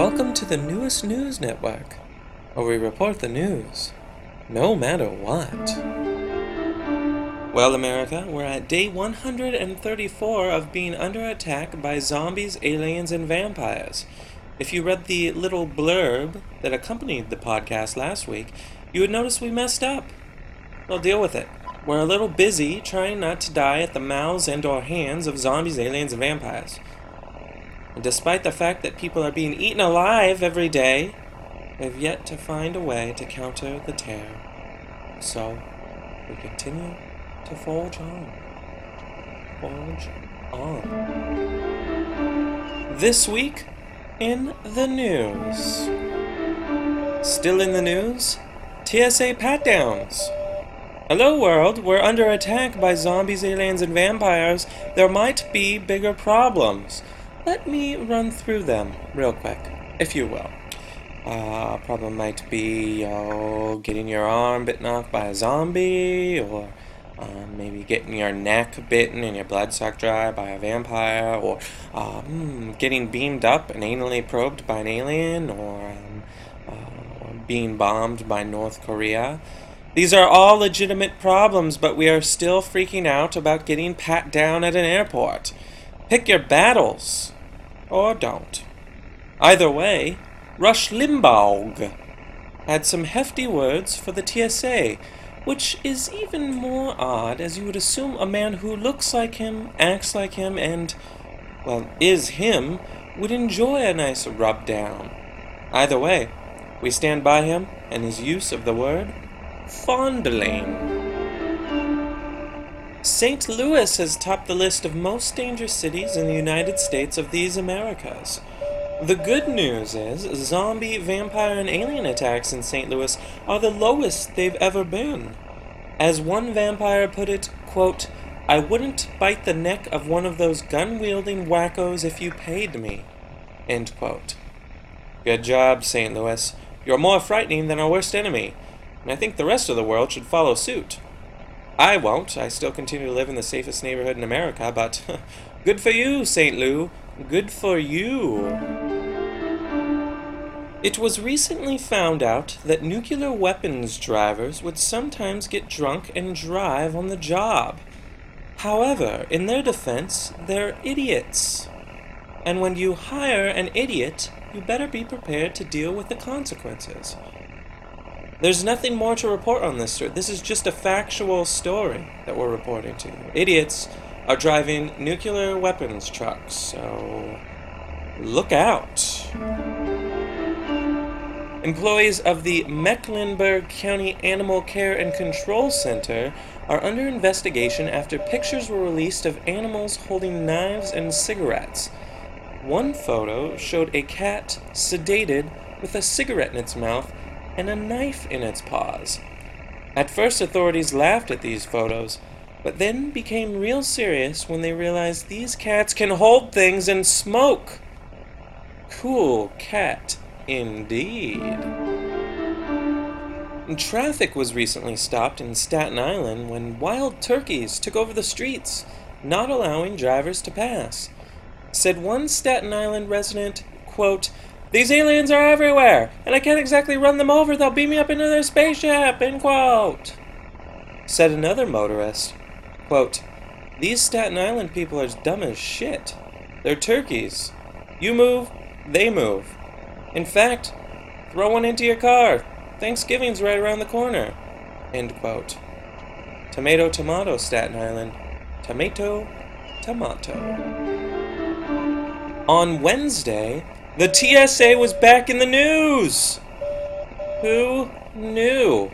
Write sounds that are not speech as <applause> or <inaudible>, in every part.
Welcome to the newest news network, where we report the news, no matter what. Well, America, we're at day 134 of being under attack by zombies, aliens, and vampires. If you read the little blurb that accompanied the podcast last week, you would notice we messed up. We'll deal with it. We're a little busy trying not to die at the mouths and or hands of zombies, aliens, and vampires. And despite the fact that people are being eaten alive every day, we've yet to find a way to counter the terror. So, we continue to forge on. Forge on. This week in the news. Still in the news? TSA pat downs. Hello, world. We're under attack by zombies, aliens, and vampires. There might be bigger problems. Let me run through them real quick, if you will. Uh, problem might be oh, getting your arm bitten off by a zombie, or uh, maybe getting your neck bitten and your blood sucked dry by a vampire, or um, getting beamed up and anally probed by an alien, or um, uh, being bombed by North Korea. These are all legitimate problems, but we are still freaking out about getting pat down at an airport. Pick your battles, or don't. Either way, Rush Limbaugh had some hefty words for the TSA, which is even more odd as you would assume a man who looks like him, acts like him, and, well, is him, would enjoy a nice rub down. Either way, we stand by him and his use of the word fondling. St. Louis has topped the list of most dangerous cities in the United States of these Americas. The good news is zombie, vampire, and alien attacks in St. Louis are the lowest they've ever been. As one vampire put it, quote, I wouldn't bite the neck of one of those gun wielding wackos if you paid me. End quote. Good job, St. Louis. You're more frightening than our worst enemy, and I think the rest of the world should follow suit. I won't. I still continue to live in the safest neighborhood in America, but <laughs> good for you, St. Lou. Good for you. It was recently found out that nuclear weapons drivers would sometimes get drunk and drive on the job. However, in their defense, they're idiots. And when you hire an idiot, you better be prepared to deal with the consequences. There's nothing more to report on this. Sir. This is just a factual story that we're reporting to you. Idiots are driving nuclear weapons trucks, so look out. Employees of the Mecklenburg County Animal Care and Control Center are under investigation after pictures were released of animals holding knives and cigarettes. One photo showed a cat sedated with a cigarette in its mouth and a knife in its paws. At first, authorities laughed at these photos, but then became real serious when they realized these cats can hold things and smoke. Cool cat, indeed. Traffic was recently stopped in Staten Island when wild turkeys took over the streets, not allowing drivers to pass. Said one Staten Island resident, quote, these aliens are everywhere, and I can't exactly run them over. They'll beam me up into their spaceship, end quote. Said another motorist, quote, These Staten Island people are dumb as shit. They're turkeys. You move, they move. In fact, throw one into your car. Thanksgiving's right around the corner. End quote. Tomato, tomato, Staten Island. Tomato, tomato. On Wednesday, the TSA was back in the news! Who knew?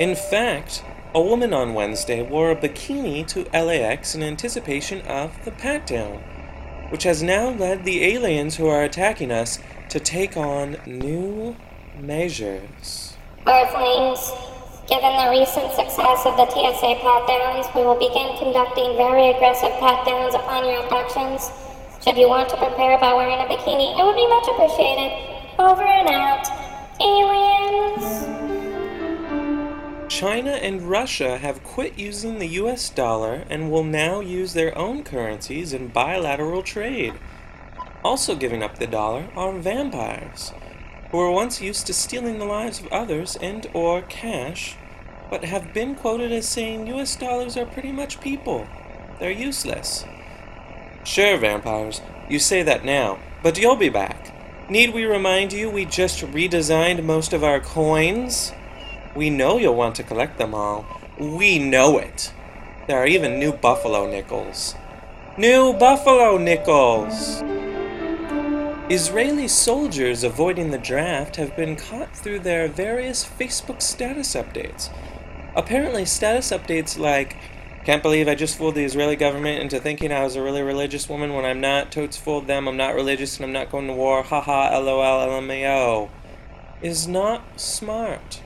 In fact, a woman on Wednesday wore a bikini to LAX in anticipation of the pat down, which has now led the aliens who are attacking us to take on new measures. Earthlings, given the recent success of the TSA pat downs, we will begin conducting very aggressive pat downs upon your abductions. Should you want to prepare by wearing a bikini, it would be much appreciated. Over and out. Aliens! China and Russia have quit using the US dollar and will now use their own currencies in bilateral trade. Also giving up the dollar are vampires, who were once used to stealing the lives of others and or cash, but have been quoted as saying US dollars are pretty much people. They're useless. Sure, vampires, you say that now, but you'll be back. Need we remind you we just redesigned most of our coins? We know you'll want to collect them all. We know it. There are even new buffalo nickels. New buffalo nickels! Israeli soldiers avoiding the draft have been caught through their various Facebook status updates. Apparently, status updates like, can't believe I just fooled the Israeli government into thinking I was a really religious woman when I'm not, totes fooled them, I'm not religious and I'm not going to war, haha, lol, lmao, is not smart.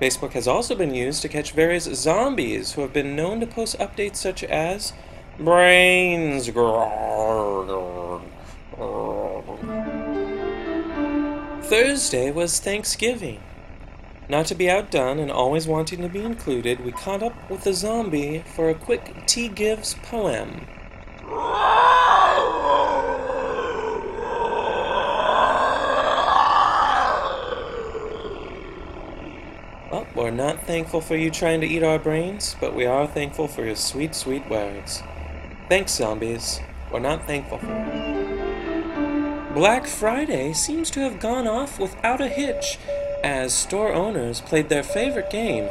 Facebook has also been used to catch various zombies who have been known to post updates such as brains. Thursday was Thanksgiving. Not to be outdone and always wanting to be included, we caught up with the zombie for a quick T Gives poem. Well, we're not thankful for you trying to eat our brains, but we are thankful for your sweet, sweet words. Thanks, zombies. We're not thankful for it. Black Friday seems to have gone off without a hitch as store owners played their favorite game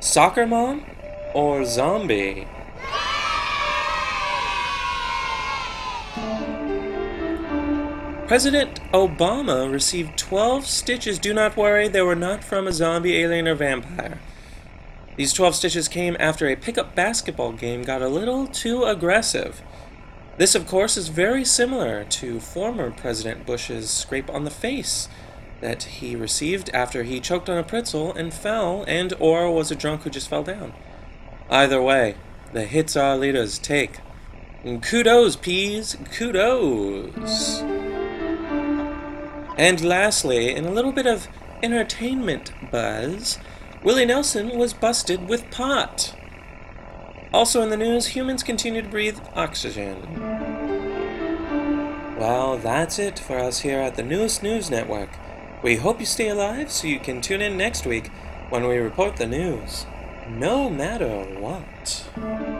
Soccer Mom or Zombie? President Obama received 12 stitches. Do not worry, they were not from a zombie, alien, or vampire. These 12 stitches came after a pickup basketball game got a little too aggressive. This, of course, is very similar to former President Bush's scrape on the face that he received after he choked on a pretzel and fell and or was a drunk who just fell down. Either way, the hits our leaders take. Kudos, peas, kudos. And lastly, in a little bit of entertainment buzz, Willie Nelson was busted with pot. Also in the news, humans continue to breathe oxygen. Well, that's it for us here at the Newest News Network. We hope you stay alive so you can tune in next week when we report the news, no matter what.